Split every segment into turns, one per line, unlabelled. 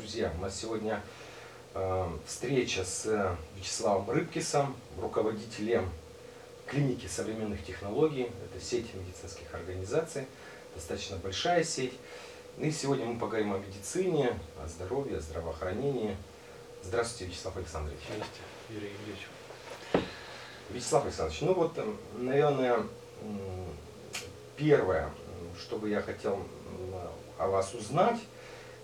друзья, у нас сегодня э, встреча с Вячеславом Рыбкисом, руководителем клиники современных технологий. Это сеть медицинских организаций, достаточно большая сеть. И сегодня мы поговорим о медицине, о здоровье, о здравоохранении. Здравствуйте, Вячеслав Александрович.
Здравствуйте, Юрий Ильич.
Вячеслав Александрович, ну вот, наверное, первое, что бы я хотел о вас узнать,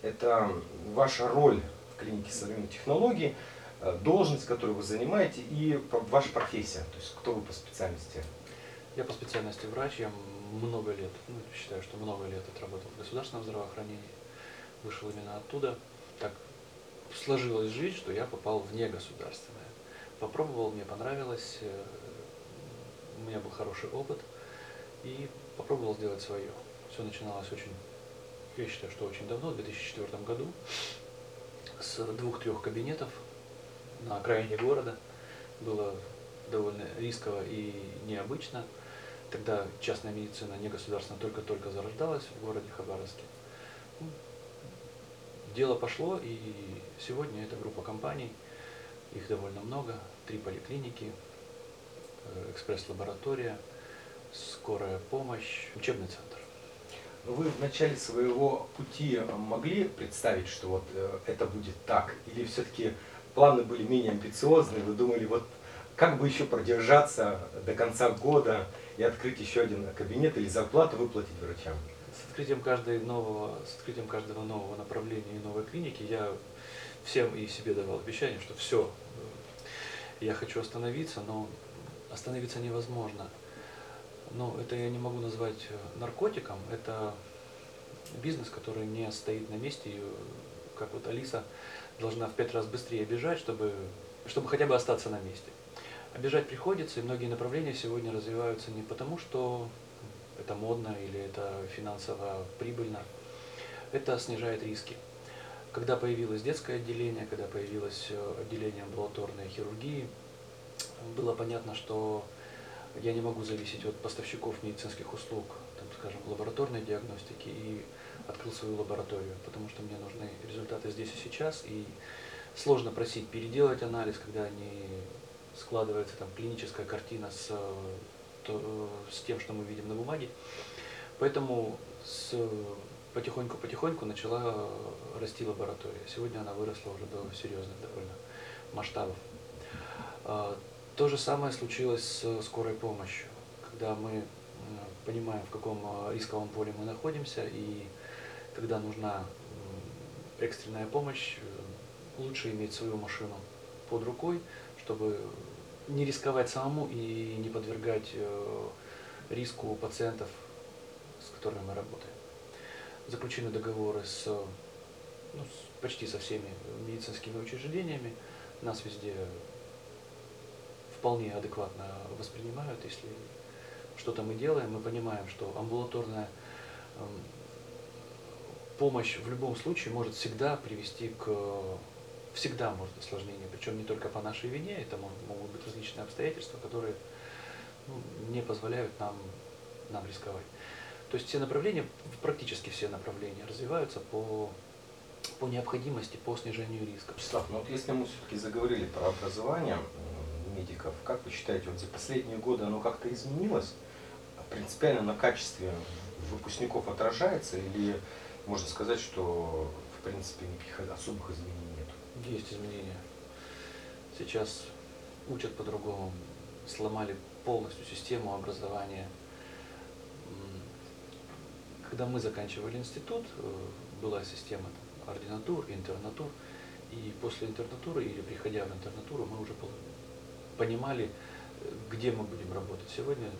это ваша роль в клинике современных технологий, э, должность, которую вы занимаете, и ваша профессия, то есть кто вы по специальности.
Я по специальности врач, я много лет, ну, считаю, что много лет отработал в государственном здравоохранении. Вышел именно оттуда. Так сложилась жизнь, что я попал в негосударственное. Попробовал, мне понравилось, э, у меня был хороший опыт, и попробовал сделать свое. Все начиналось очень, я считаю, что очень давно, в 2004 году, с двух-трех кабинетов на окраине города. Было довольно рисково и необычно. Тогда частная медицина негосударственная только-только зарождалась в городе Хабаровске. Ну, Дело пошло, и сегодня это группа компаний, их довольно много, три поликлиники, э, экспресс-лаборатория, скорая помощь, учебный центр.
Вы в начале своего пути э, могли представить, что вот э, это будет так? Или все-таки планы были менее амбициозные? Вы думали, вот как бы еще продержаться до конца года и открыть еще один кабинет или зарплату выплатить врачам?
С открытием, каждой нового, с открытием каждого нового направления и новой клиники я всем и себе давал обещание, что все, я хочу остановиться, но остановиться невозможно. Но это я не могу назвать э, наркотиком, это бизнес, который не стоит на месте, и, э, как вот Алиса должна в пять раз быстрее бежать, чтобы, чтобы хотя бы остаться на месте. А бежать приходится, и многие направления сегодня развиваются не потому, что это модно или это финансово прибыльно. Это снижает риски. Когда появилось детское отделение, когда появилось э, отделение амбулаторной хирургии, было понятно, что я не могу зависеть от поставщиков медицинских услуг, там, скажем, лабораторной диагностики, и открыл свою лабораторию, потому что мне нужны результаты здесь и сейчас, и сложно просить переделать анализ, когда не складывается там клиническая картина с, э, то- с тем, что мы видим на бумаге. Поэтому потихоньку-потихоньку начала расти лаборатория. Сегодня она выросла уже до серьезных довольно масштабов. То же самое случилось с скорой помощью, когда мы м, понимаем, в каком а, рисковом поле мы находимся, и когда нужна экстренная помощь, э, лучше иметь свою машину под рукой, чтобы не рисковать самому и не подвергать э, риску пациентов, с которыми мы работаем. Заключены договоры с, ну, почти со всеми медицинскими учреждениями. Нас везде вполне адекватно воспринимают, если что-то мы делаем, мы понимаем, что амбулаторная эм, помощь в любом случае может всегда привести к всегда может осложнение, причем не только по нашей вине, это мо- могут быть различные обстоятельства, которые ну, не позволяют нам, нам рисковать. То есть все направления, практически все направления развиваются по, по необходимости, по снижению риска.
Вячеслав, ну вот если мы все-таки заговорили про образование медиков, как вы считаете, вот за последние годы оно как-то изменилось? Принципиально на качестве выпускников отражается или можно сказать, что в принципе никаких особых изменений нет?
Есть изменения. Сейчас учат по-другому, сломали полностью систему образования. Когда мы заканчивали институт, э, была система ординатур, интернатур, и после интернатуры или приходя в интернатуру мы уже понимали, где мы будем работать. Сегодня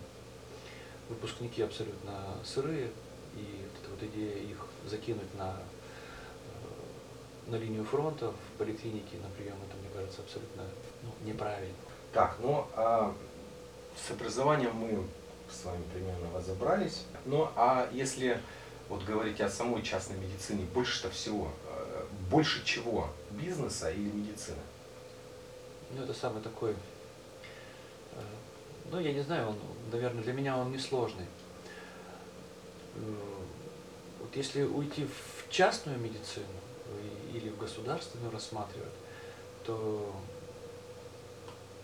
выпускники абсолютно сырые, и вот эта вот идея их закинуть на э, на линию фронта, в поликлинике на прием, это, мне кажется, абсолютно ну, неправильно.
Так, ну а с образованием мы с вами примерно разобрались. Ну а если вот говорить о самой частной медицине, больше-то всего, э, больше чего? Бизнеса или медицины?
Ну, это самый такой, ну, я не знаю, он, наверное, для меня он несложный. Э, Вот если уйти в частную медицину, и или в государственную рассматривать, то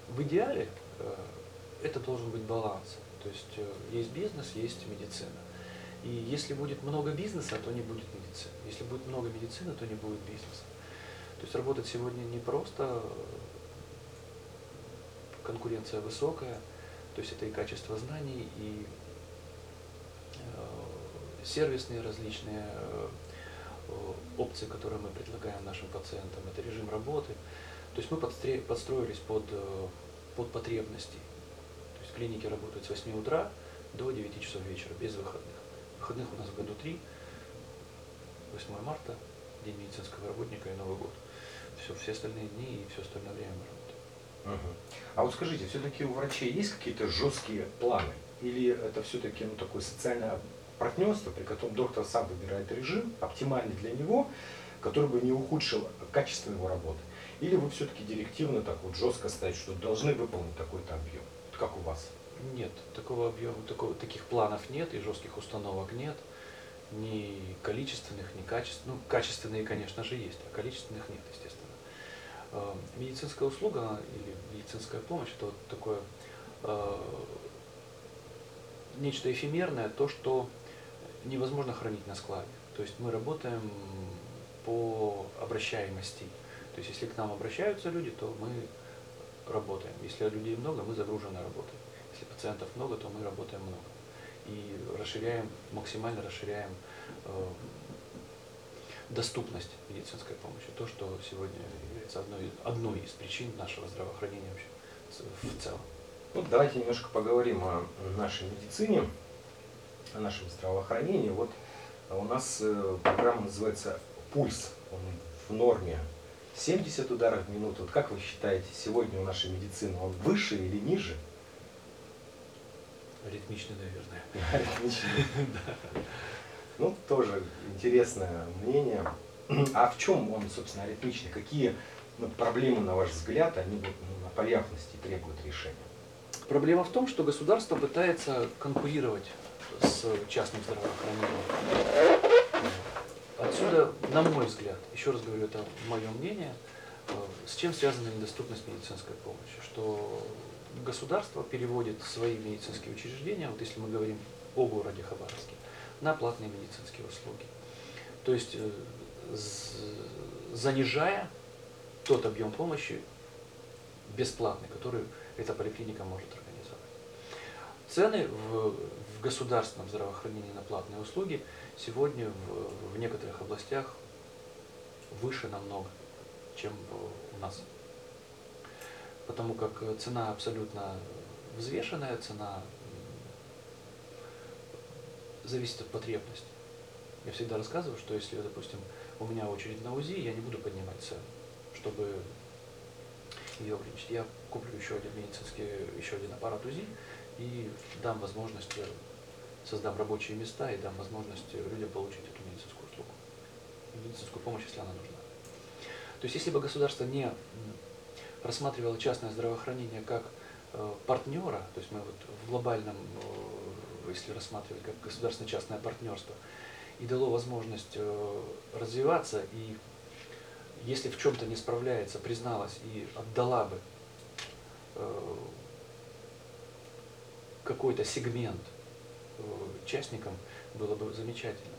в идеале э, это должен быть баланс. То есть э, есть бизнес, есть медицина. И если будет много бизнеса, то не будет медицины. Если будет много медицины, то не будет бизнеса. То есть работать сегодня не просто конкуренция высокая, то есть это и качество знаний, и э, сервисные различные э, опции, которые мы предлагаем нашим пациентам, это режим работы. То есть мы подстроились под, э, под потребности. То есть клиники работают с 8 утра до 9 часов вечера, без выходных. Выходных у нас в году три. 8 марта, День медицинского работника и Новый год. Все, все остальные дни и все остальное время мы работаем.
А вот скажите, все-таки у врачей есть какие-то жесткие планы? Или это все-таки ну, такое социальное партнерство, при котором доктор сам выбирает режим, оптимальный для него, который бы не ухудшил качество его работы? Или вы все-таки директивно так вот жестко ставите, что должны выполнить такой-то объем? Вот как у вас?
Нет, такого объема, такого, таких планов нет и жестких установок нет. Ни количественных, ни качественных. Ну, качественные, конечно же, есть, а количественных нет, естественно. Э, медицинская услуга или медицинская помощь это вот такое э, нечто эфемерное, то, что невозможно хранить на складе. То есть мы работаем по обращаемости. То есть если к нам обращаются люди, то мы работаем. Если людей много, мы загружены работой. Если пациентов много, то мы работаем много. И расширяем, максимально расширяем э, доступность медицинской помощи. То, что сегодня является одной, одной из причин нашего здравоохранения вообще в целом.
Ну, давайте немножко поговорим о нашей медицине, о нашем здравоохранении. Вот у нас э, программа называется «Пульс». Он в норме 70 ударов в минуту. Вот как вы считаете, сегодня у нашей медицины он выше или ниже?
Ритмичный, наверное.
Ритмичный. Ну, тоже интересное мнение. А в чем он, собственно, аритмичный? Какие ну, проблемы, на ваш взгляд, они вот, ну, на поверхности требуют решения?
Проблема в том, что государство пытается конкурировать с частным здравоохранением. Отсюда, на мой взгляд, еще раз говорю, это мое мнение, э, с чем связана недоступность медицинской помощи, что государство переводит свои медицинские учреждения, вот если мы говорим о городе Хабаровске, на платные медицинские услуги. То есть э, занижая тот объем помощи бесплатный, который эта поликлиника может организовать. Цены в, в государственном здравоохранении на платные услуги сегодня в, в некоторых областях выше намного, чем у нас. Потому как цена абсолютно взвешенная, цена зависит от потребности. Я всегда рассказываю, что если, допустим, у меня очередь на УЗИ, я не буду поднимать цену, чтобы ее ограничить. Я куплю еще один медицинский, еще один аппарат УЗИ и дам возможность, э, создам рабочие места и дам возможность людям получить эту медицинскую услугу, медицинскую помощь, если она нужна. То есть, если бы государство не рассматривало частное здравоохранение как э, партнера, то есть мы вот в глобальном э, если рассматривать как государственно-частное партнерство, и дало возможность э, развиваться, и если в чем-то не справляется, призналась и отдала бы э, какой-то сегмент э, участникам, было бы замечательно.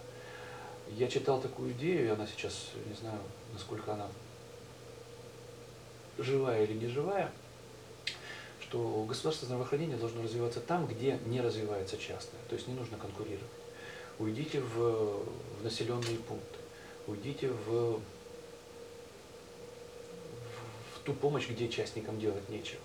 Я читал такую идею, и она сейчас, не знаю, насколько она живая или не живая, что государственное здравоохранение должно развиваться там, где не развивается частное. То есть не нужно конкурировать. Уйдите в, в населенные пункты, уйдите в, в, в ту помощь, где частникам делать нечего.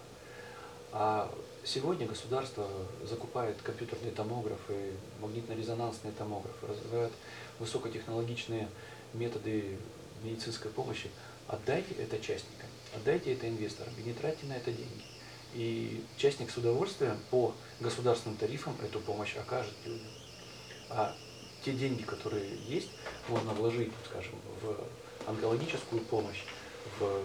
А сегодня государство закупает компьютерные томографы, магнитно-резонансные томографы, развивает высокотехнологичные методы медицинской помощи. Отдайте это частникам, отдайте это инвесторам и не тратьте на это деньги. И частник с удовольствием по государственным тарифам эту помощь окажет людям. А те деньги, которые есть, можно вложить, скажем, в онкологическую помощь, в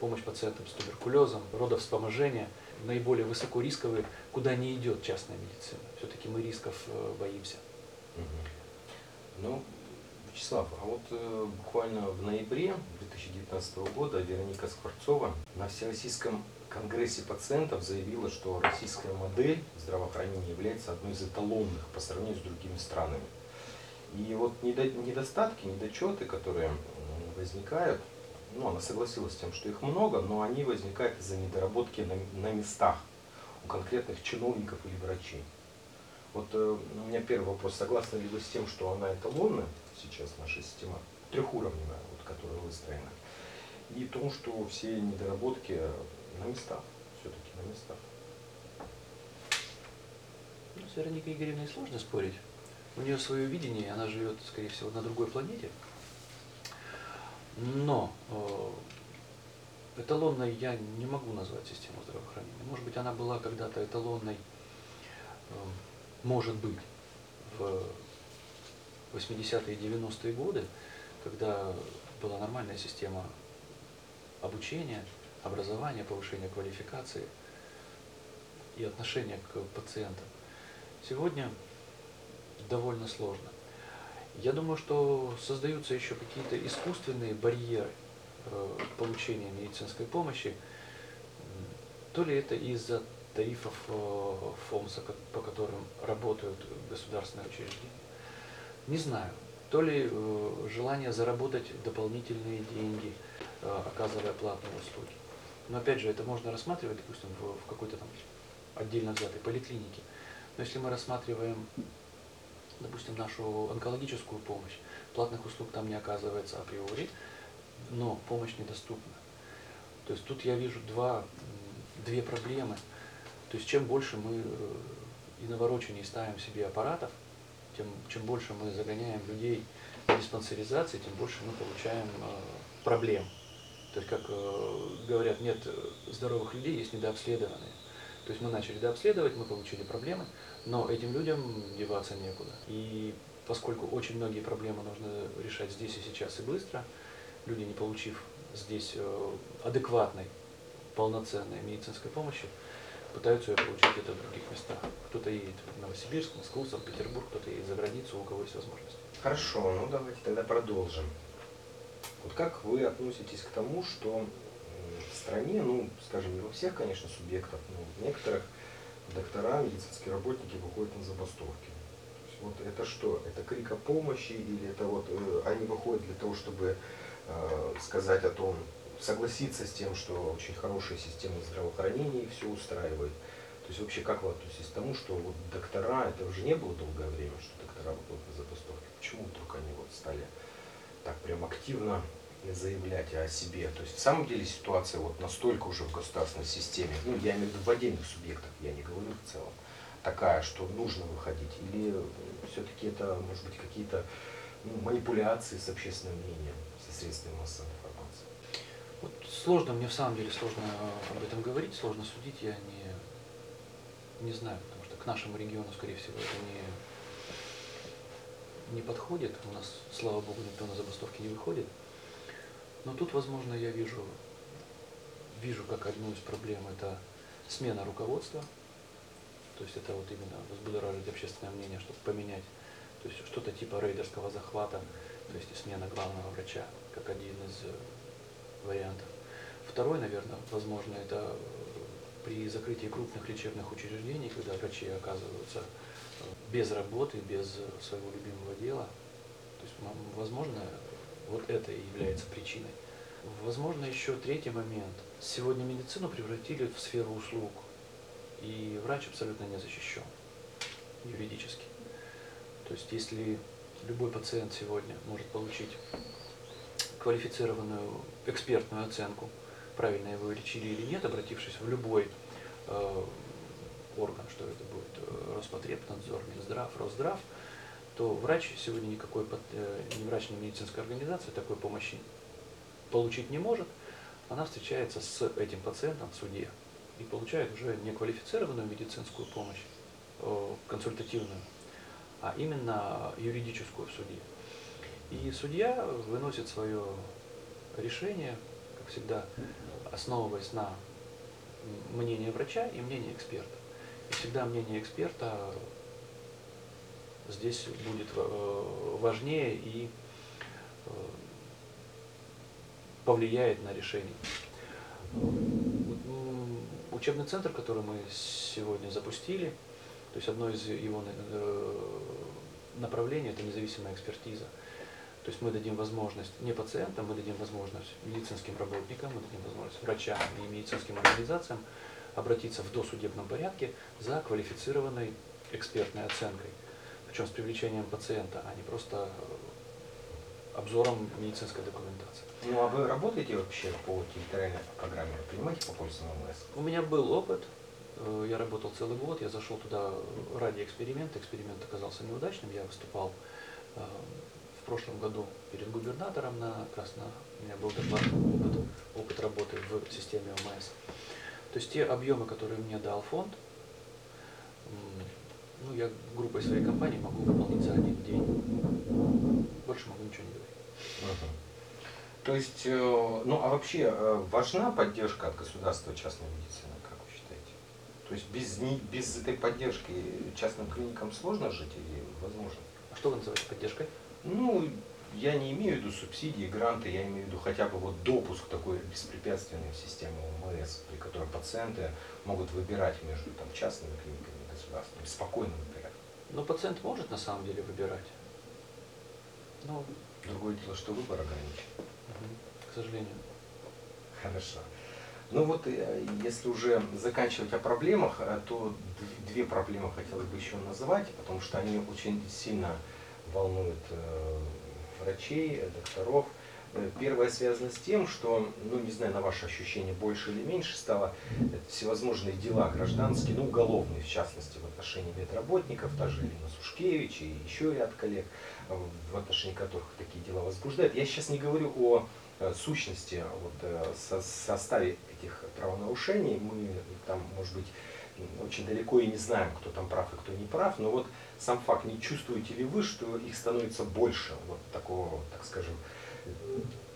помощь пациентам с туберкулезом, родовспоможение, наиболее высокорисковые, куда не идет частная медицина. Все-таки мы рисков э, боимся.
Ну, Вячеслав, а вот э, буквально в ноябре 2019 года Вероника Скворцова на Всероссийском конгрессе пациентов заявила, что российская модель здравоохранения является одной из эталонных по сравнению с другими странами. И вот недо- недостатки, недочеты, которые возникают, ну, она согласилась с тем, что их много, но они возникают из-за недоработки на, на местах у конкретных чиновников или врачей. Вот э, у меня первый вопрос, согласны ли вы с тем, что она эталонная сейчас, наша система, трехуровневая, вот, которая выстроена, и тому, что все недоработки на местах, все-таки на местах.
Ну, с Вероникой Игоревной сложно спорить. У нее свое видение, она живет, скорее всего, на другой планете. Но э, эталонной я не могу назвать систему здравоохранения. Может быть, она была когда-то эталонной, э, может быть, в 80-е и 90-е годы, когда была нормальная система обучения, образования, повышения квалификации и отношения к пациентам. Сегодня довольно сложно. Я думаю, что создаются еще какие-то искусственные барьеры э, получения медицинской помощи. То ли это из-за тарифов э, ФОМСа, по которым работают государственные учреждения. Не знаю. То ли э, желание заработать дополнительные деньги, оказывая платные услуги. Но опять же, это можно рассматривать, допустим, в, в какой-то там отдельно взятой поликлинике. Но если мы рассматриваем, допустим, нашу онкологическую помощь, платных услуг там не оказывается априори, но помощь недоступна. То есть тут я вижу два, две проблемы. То есть чем больше мы э, и навороченней ставим себе аппаратов, тем, чем больше мы загоняем людей в диспансеризации, тем больше мы получаем э, проблем. То есть, как э, говорят, нет здоровых людей, есть недообследованные. То есть мы начали дообследовать, мы получили проблемы, но этим людям деваться некуда. И поскольку очень многие проблемы нужно решать здесь и сейчас и быстро, люди, не получив здесь э, адекватной, полноценной медицинской помощи, пытаются ее получить где-то в других местах. Кто-то едет в Новосибирск, Москву, Санкт-Петербург, кто-то едет за границу, у кого есть возможность.
Хорошо, ну давайте тогда продолжим. Вот как вы относитесь к тому, что в стране, ну, скажем, не во всех, конечно, субъектах, но в некоторых доктора, медицинские работники выходят на забастовки. Вот это что? Это крик о помощи или это вот э, они выходят для того, чтобы э, сказать о том, согласиться с тем, что очень хорошая система здравоохранения их все устраивает. То есть вообще как вы относитесь к тому, что вот доктора, это уже не было долгое время, что доктора выходят на забастовки. Почему вдруг они вот стали так прям активно заявлять о себе. То есть в самом деле ситуация вот настолько уже в государственной системе, ну я имею в виду в отдельных субъектах, я не говорю в целом, такая, что нужно выходить? Или все-таки это, может быть, какие-то ну, манипуляции с общественным мнением, со средствами массовой информации?
Вот сложно, мне в самом деле сложно э, об этом говорить, сложно судить, я не, не знаю, потому что к нашему региону, скорее всего, это не, не подходит. У нас, слава богу, никто на забастовки не выходит. Но тут, возможно, я вижу, вижу как одну из проблем это смена руководства. То есть это вот именно взбудоражить общественное мнение, чтобы поменять. То есть что-то типа рейдерского захвата, то есть смена главного врача, как один из э, вариантов. Второй, наверное, возможно, это при закрытии крупных лечебных учреждений, когда врачи оказываются без работы, без своего любимого дела. То есть, возможно, вот это и является причиной. Возможно, еще третий момент. Сегодня медицину превратили в сферу услуг, и врач абсолютно не защищен юридически. То есть, если любой пациент сегодня может получить квалифицированную экспертную оценку, правильно его лечили или нет, обратившись в любой э, орган, что это будет Роспотребнадзор, Минздрав, Росздрав, то врач сегодня никакой э, ни врач, ни медицинская организация такой помощи получить не может. Она встречается с этим пациентом в суде и получает уже не квалифицированную медицинскую помощь, э, консультативную, а именно юридическую в суде. И судья выносит свое решение, как всегда, основываясь на м, мнении врача и мнении эксперта. Всегда мнение эксперта здесь будет э, важнее и повлияет на решение. Учебный центр, который мы сегодня запустили, то есть одно из его э, направлений – это независимая экспертиза. То есть мы дадим возможность не пациентам, мы дадим возможность медицинским работникам, мы дадим возможность врачам и медицинским организациям обратиться в досудебном порядке за квалифицированной экспертной оценкой. Причем с привлечением пациента, а не просто обзором медицинской документации.
Ну а вы работаете вообще по территориальной программе? Принимаете по полису ММС?
У меня был опыт. Э, я работал целый год, я зашел туда ради эксперимента. Эксперимент оказался неудачным. Я выступал э, в прошлом году перед губернатором на Красно. У меня был доклад опыт, опыт работы в системе ОМС. То есть те объемы, которые мне дал фонд, ну, я группой своей компании могу выполнить за один день. Больше могу ничего не.
Угу. То есть, э, ну а вообще э, важна поддержка от государства частной медицины, как вы считаете? То есть без, без этой поддержки частным клиникам сложно жить или возможно?
А что вы называете поддержкой?
Ну, я не имею в виду субсидии, гранты, я имею в виду хотя бы вот допуск такой беспрепятственный в систему ОМС, при которой пациенты могут выбирать между там, частными клиниками и государственными, спокойно выбирать.
Но пациент может на самом деле выбирать.
Но... Другое дело, что выбор ограничен.
Угу. К сожалению.
Хорошо. Ну вот, э, если уже заканчивать о проблемах, э, то две проблемы хотелось бы еще называть, потому что они очень сильно волнуют э, врачей, докторов. Э, первое связано с тем, что, ну не знаю, на ваше ощущение больше или меньше стало всевозможные дела гражданские, ну уголовные в частности в отношении медработников, та же Ирина Сушкевич и еще ряд коллег, э, в отношении которых такие дела возбуждают. Я сейчас не говорю о э, сущности, вот, со, составе этих правонарушений. Мы там, может быть, очень далеко и не знаем, кто там прав и кто не прав, но вот сам факт, не чувствуете ли вы, что их становится больше, вот такого, так скажем,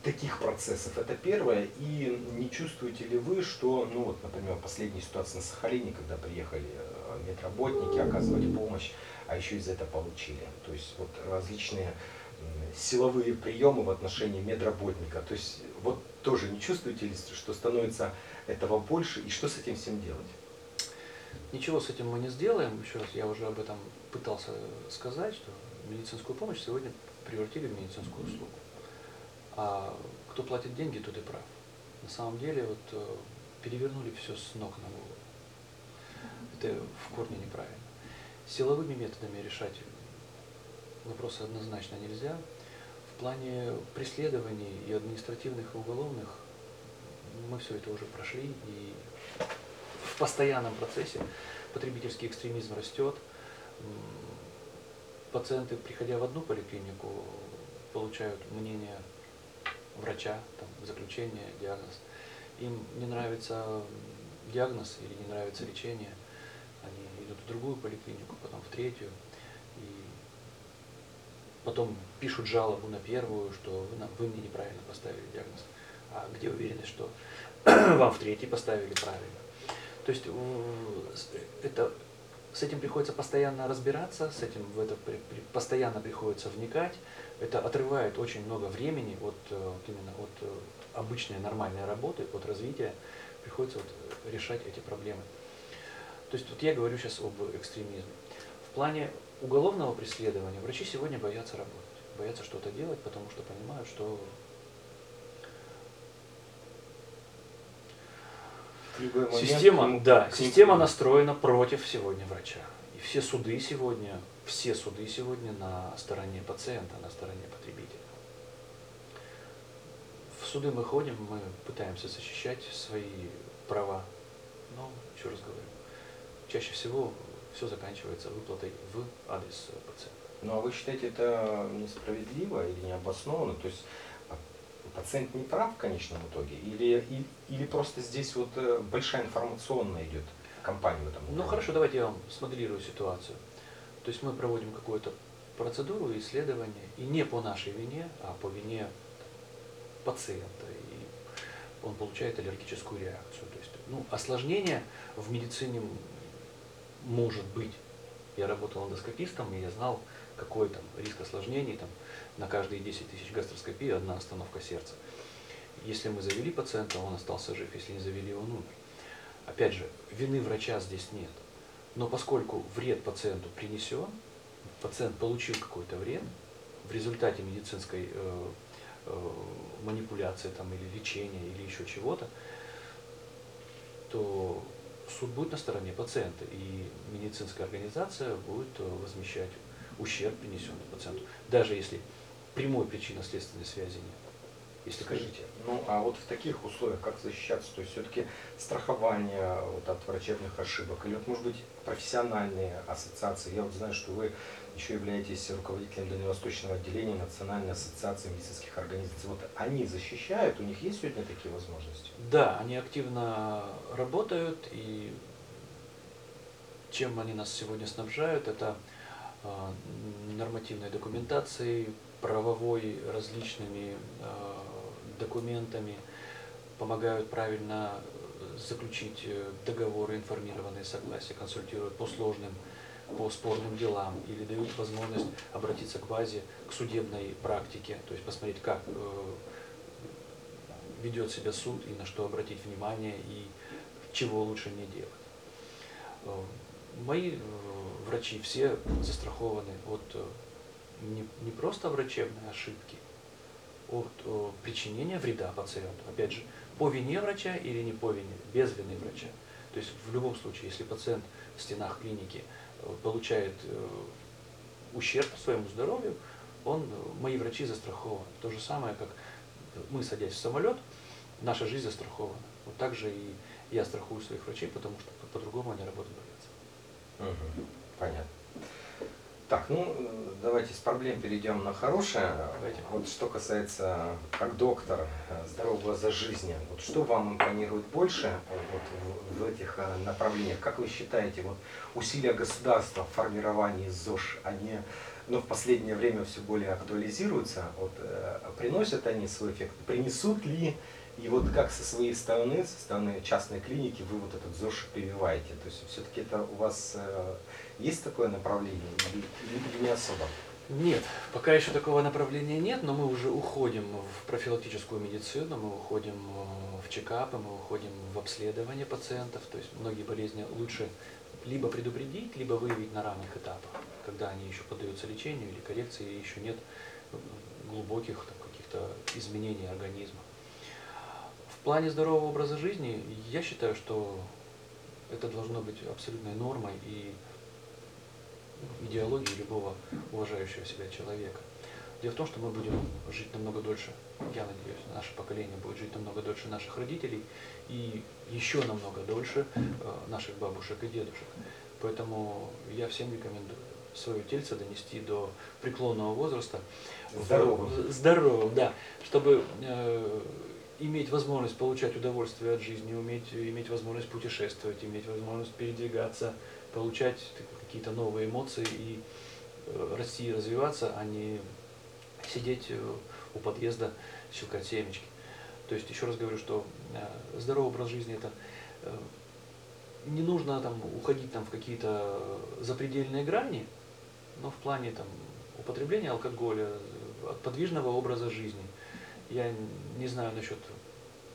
таких процессов, это первое, и не чувствуете ли вы, что, ну вот, например, последняя ситуация на Сахалине, когда приехали э, медработники оказывать помощь, а еще из этого получили, то есть вот различные силовые приемы в отношении медработника, то есть вот тоже не чувствуете ли, что становится этого больше, и что с этим всем делать?
Ничего с этим мы не сделаем. Еще раз, я уже об этом пытался сказать, что медицинскую помощь сегодня превратили в медицинскую услугу. А кто платит деньги, тот и прав. На самом деле вот э, перевернули все с ног на голову. Это в корне неправильно. Силовыми методами решать вопросы однозначно нельзя. В плане преследований и административных, и уголовных мы все это уже прошли и постоянном процессе. Потребительский экстремизм растет. Пациенты, приходя в одну поликлинику, получают мнение врача, там, заключение, диагноз. Им не нравится диагноз или не нравится лечение, они идут в другую поликлинику, потом в третью, и потом пишут жалобу на первую, что вы, вы мне неправильно поставили диагноз. А где уверенность, что вам в третий поставили правильно? То есть это, с этим приходится постоянно разбираться, с этим в это при, при, постоянно приходится вникать. Это отрывает очень много времени от, э, именно от э, обычной нормальной работы, от развития. Приходится вот решать эти проблемы. То есть вот я говорю сейчас об экстремизме. В плане уголовного преследования врачи сегодня боятся работать, боятся что-то делать, потому что понимают, что Система, да, система настроена против сегодня врача. И все суды сегодня, все суды сегодня на стороне пациента, на стороне потребителя. В суды мы ходим, мы пытаемся защищать свои права. Но, еще раз говорю, чаще всего все заканчивается выплатой в адрес пациента.
Ну а вы считаете это несправедливо или необоснованно? То есть пациент не прав в конечном итоге? Или, или, или просто здесь вот э, большая информационная идет компания в этом?
Ну хорошо, давайте я вам смоделирую ситуацию. То есть мы проводим какую-то процедуру исследования, и не по нашей вине, а по вине пациента. И он получает аллергическую реакцию. То есть, ну, осложнение в медицине может быть. Я работал эндоскопистом, и я знал, какой там риск осложнений, там, на каждые 10 тысяч гастроскопий одна остановка сердца. Если мы завели пациента, он остался жив, если не завели, он умер. Опять же, вины врача здесь нет. Но поскольку вред пациенту принесен, пациент получил какой-то вред в результате медицинской э, э, манипуляции там, или лечения, или еще чего-то, то суд будет на стороне пациента, и медицинская организация будет э, возмещать ущерб, принесенный пациенту, даже если прямой причинно-следственной связи нет.
Если Скажите, ну а вот в таких условиях как защищаться? То есть все-таки страхование вот, от врачебных ошибок или вот может быть профессиональные ассоциации? Я вот знаю, что вы еще являетесь руководителем Дальневосточного отделения Национальной ассоциации медицинских организаций. Вот они защищают, у них есть сегодня такие возможности?
Да, они активно работают, и чем они нас сегодня снабжают, это нормативной документацией, правовой различными э, документами, помогают правильно заключить договоры, информированные согласия, консультируют по сложным по спорным делам или дают возможность обратиться к базе, к судебной практике, то есть посмотреть, как э, ведет себя суд и на что обратить внимание и чего лучше не делать. Э, мои э, врачи все застрахованы от не, не просто врачебной ошибки, от причинения вреда пациенту. Опять же, по вине врача или не по вине, без вины врача. То есть в любом случае, если пациент в стенах клиники получает э, ущерб своему здоровью, он, мои врачи застрахованы. То же самое, как мы, садясь в самолет, наша жизнь застрахована. Вот так же и я страхую своих врачей, потому что по-другому они работать боятся.
Угу. Понятно. Так, ну давайте с проблем перейдем на хорошее. Давайте. Вот что касается, как доктор, э, здорового образа жизни, вот что вам импонирует больше вот, в, в этих э, направлениях? Как вы считаете, вот усилия государства в формировании ЗОЖ, они ну, в последнее время все более актуализируются, вот, э, приносят они свой эффект? Принесут ли и вот как со своей стороны, со стороны частной клиники, вы вот этот ЗОЖ прививаете? То есть все-таки это у вас э, есть такое направление или, или не особо?
Нет, пока еще такого направления нет, но мы уже уходим в профилактическую медицину, мы уходим э, в чекапы, мы уходим в обследование пациентов. То есть многие болезни лучше либо предупредить, либо выявить на ранних этапах, когда они еще поддаются лечению или коррекции, и еще нет э, глубоких каких-то изменений организма. В плане здорового образа жизни я считаю, что это должно быть абсолютной нормой и идеологией любого уважающего себя человека. Дело в том, что мы будем жить намного дольше, я надеюсь, наше поколение будет жить намного дольше наших родителей и еще намного дольше э, наших бабушек и дедушек. Поэтому я всем рекомендую свое тельце донести до преклонного возраста.
Здоровым.
Здоровым, да. Чтобы э, иметь возможность получать удовольствие от жизни, уметь, иметь возможность путешествовать, иметь возможность передвигаться, получать какие-то новые эмоции и э, расти и развиваться, а не сидеть э, у подъезда, щелкать семечки. То есть, еще раз говорю, что э, здоровый образ жизни это не нужно там уходить там в какие-то запредельные грани, но в плане там употребления алкоголя, подвижного образа жизни – я не знаю насчет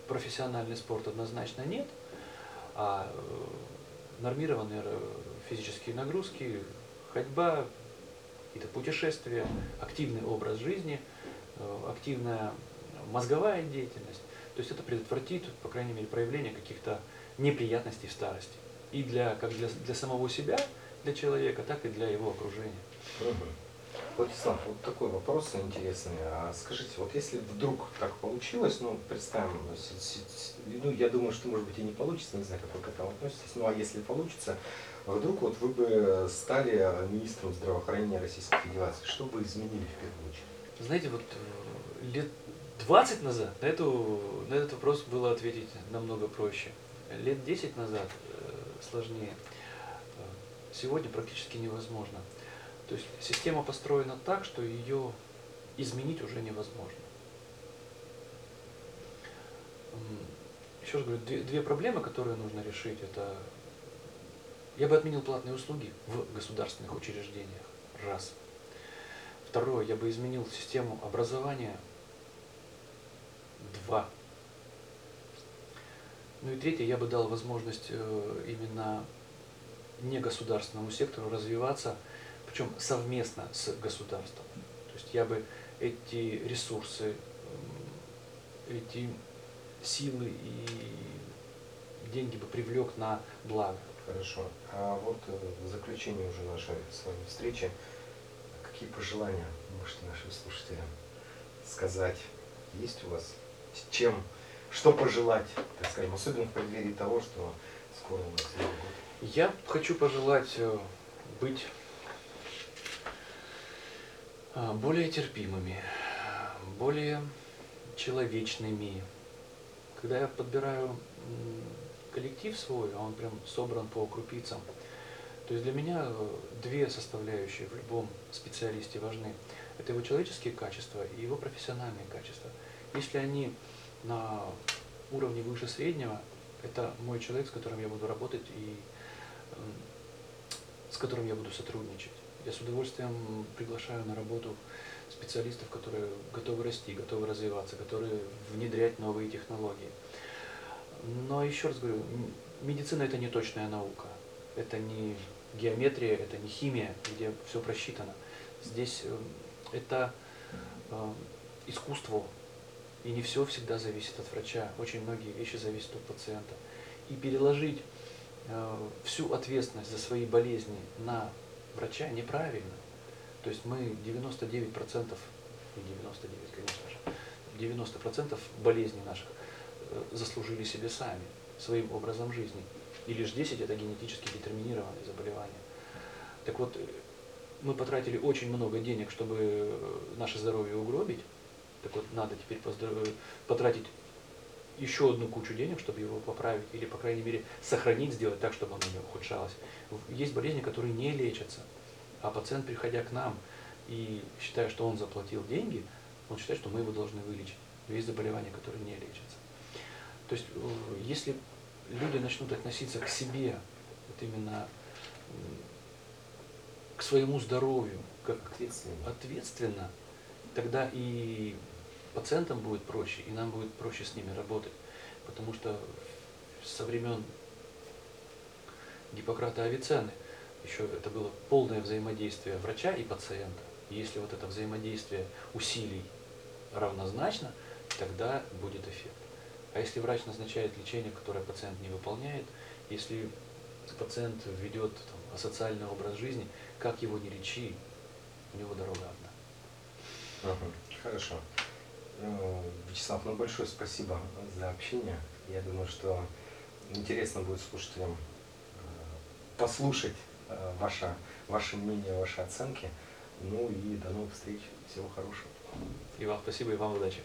профессиональный спорт однозначно нет, а э, нормированные э, физические нагрузки, ходьба, какие-то путешествия, активный образ жизни, э, активная мозговая деятельность. То есть это предотвратит, по крайней мере, проявление каких-то неприятностей в старости. И для, как для, для самого себя, для человека, так и для его окружения.
Владислав, вот такой вопрос интересный. А скажите, вот если вдруг так получилось, ну, представим, ну, я думаю, что, может быть, и не получится, не знаю, как вы к этому относитесь, ну, а если получится, вдруг вот вы бы стали министром здравоохранения Российской Федерации, что бы изменили в первую очередь?
Знаете, вот э, лет 20 назад на, эту, на этот вопрос было ответить намного проще. Лет 10 назад э, сложнее. Э, сегодня практически невозможно. То есть система построена так, что ее изменить уже невозможно. Еще раз говорю, две, две проблемы, которые нужно решить, это я бы отменил платные услуги в государственных учреждениях. Раз. Второе, я бы изменил систему образования. Два. Ну и третье, я бы дал возможность э, именно негосударственному сектору развиваться, причем совместно с государством. То есть я бы эти ресурсы, эти силы и деньги бы привлек на благо.
Хорошо. А вот э, в заключение уже нашей с вами встречи, какие пожелания можете нашим слушателям сказать? Есть у вас с чем, что пожелать, так скажем, особенно в преддверии того, что скоро у нас Новый год?
Я хочу пожелать э, быть более терпимыми, более человечными. Когда я подбираю коллектив свой, а он прям собран по крупицам, то есть для меня э, две составляющие в любом специалисте важны. Это его человеческие качества и его профессиональные качества. Если они на уровне выше среднего, это мой человек, с которым я буду работать и с которым я буду сотрудничать. Я с удовольствием приглашаю на работу специалистов, которые готовы расти, готовы развиваться, которые внедрять новые технологии. Но еще раз говорю, медицина это не точная наука. Это не геометрия, это не химия, где все просчитано. Здесь э, это э, искусство, и не все всегда зависит от врача. Очень многие вещи зависят от пациента. И переложить э, всю ответственность за свои болезни на врача неправильно. То есть мы 99%, не 99, конечно же, 90% болезней наших э, заслужили себе сами, своим образом жизни. И лишь 10 это генетически детерминированные заболевания. Так вот, э, мы потратили очень много денег, чтобы э, наше здоровье угробить. Так вот, надо теперь потратить еще одну кучу денег, чтобы его поправить, или, по крайней мере, сохранить, сделать так, чтобы оно не ухудшалось. Есть болезни, которые не лечатся, а пациент, приходя к нам и считая, что он заплатил деньги, он считает, что мы его должны вылечить. Но есть заболевания, которые не лечатся. То есть, э, если люди начнут относиться к себе, вот именно к своему здоровью, как
Ответственно.
ответственно, тогда и пациентам будет проще, и нам будет проще с ними работать. Потому что со времен Гиппократа Авиценны еще это было полное взаимодействие врача и пациента. И если вот это взаимодействие усилий равнозначно, тогда будет эффект. А если врач назначает лечение, которое пациент не выполняет, если пациент ведет там, асоциальный образ жизни, как его не лечи, у него дорога одна.
Ага, Хорошо. Ну, Вячеслав, ну большое спасибо за общение. Я думаю, что интересно будет слушателям э, послушать э, ваше, ваше мнение, ваши оценки. Ну и до новых встреч. Всего хорошего.
И вам спасибо, и вам удачи.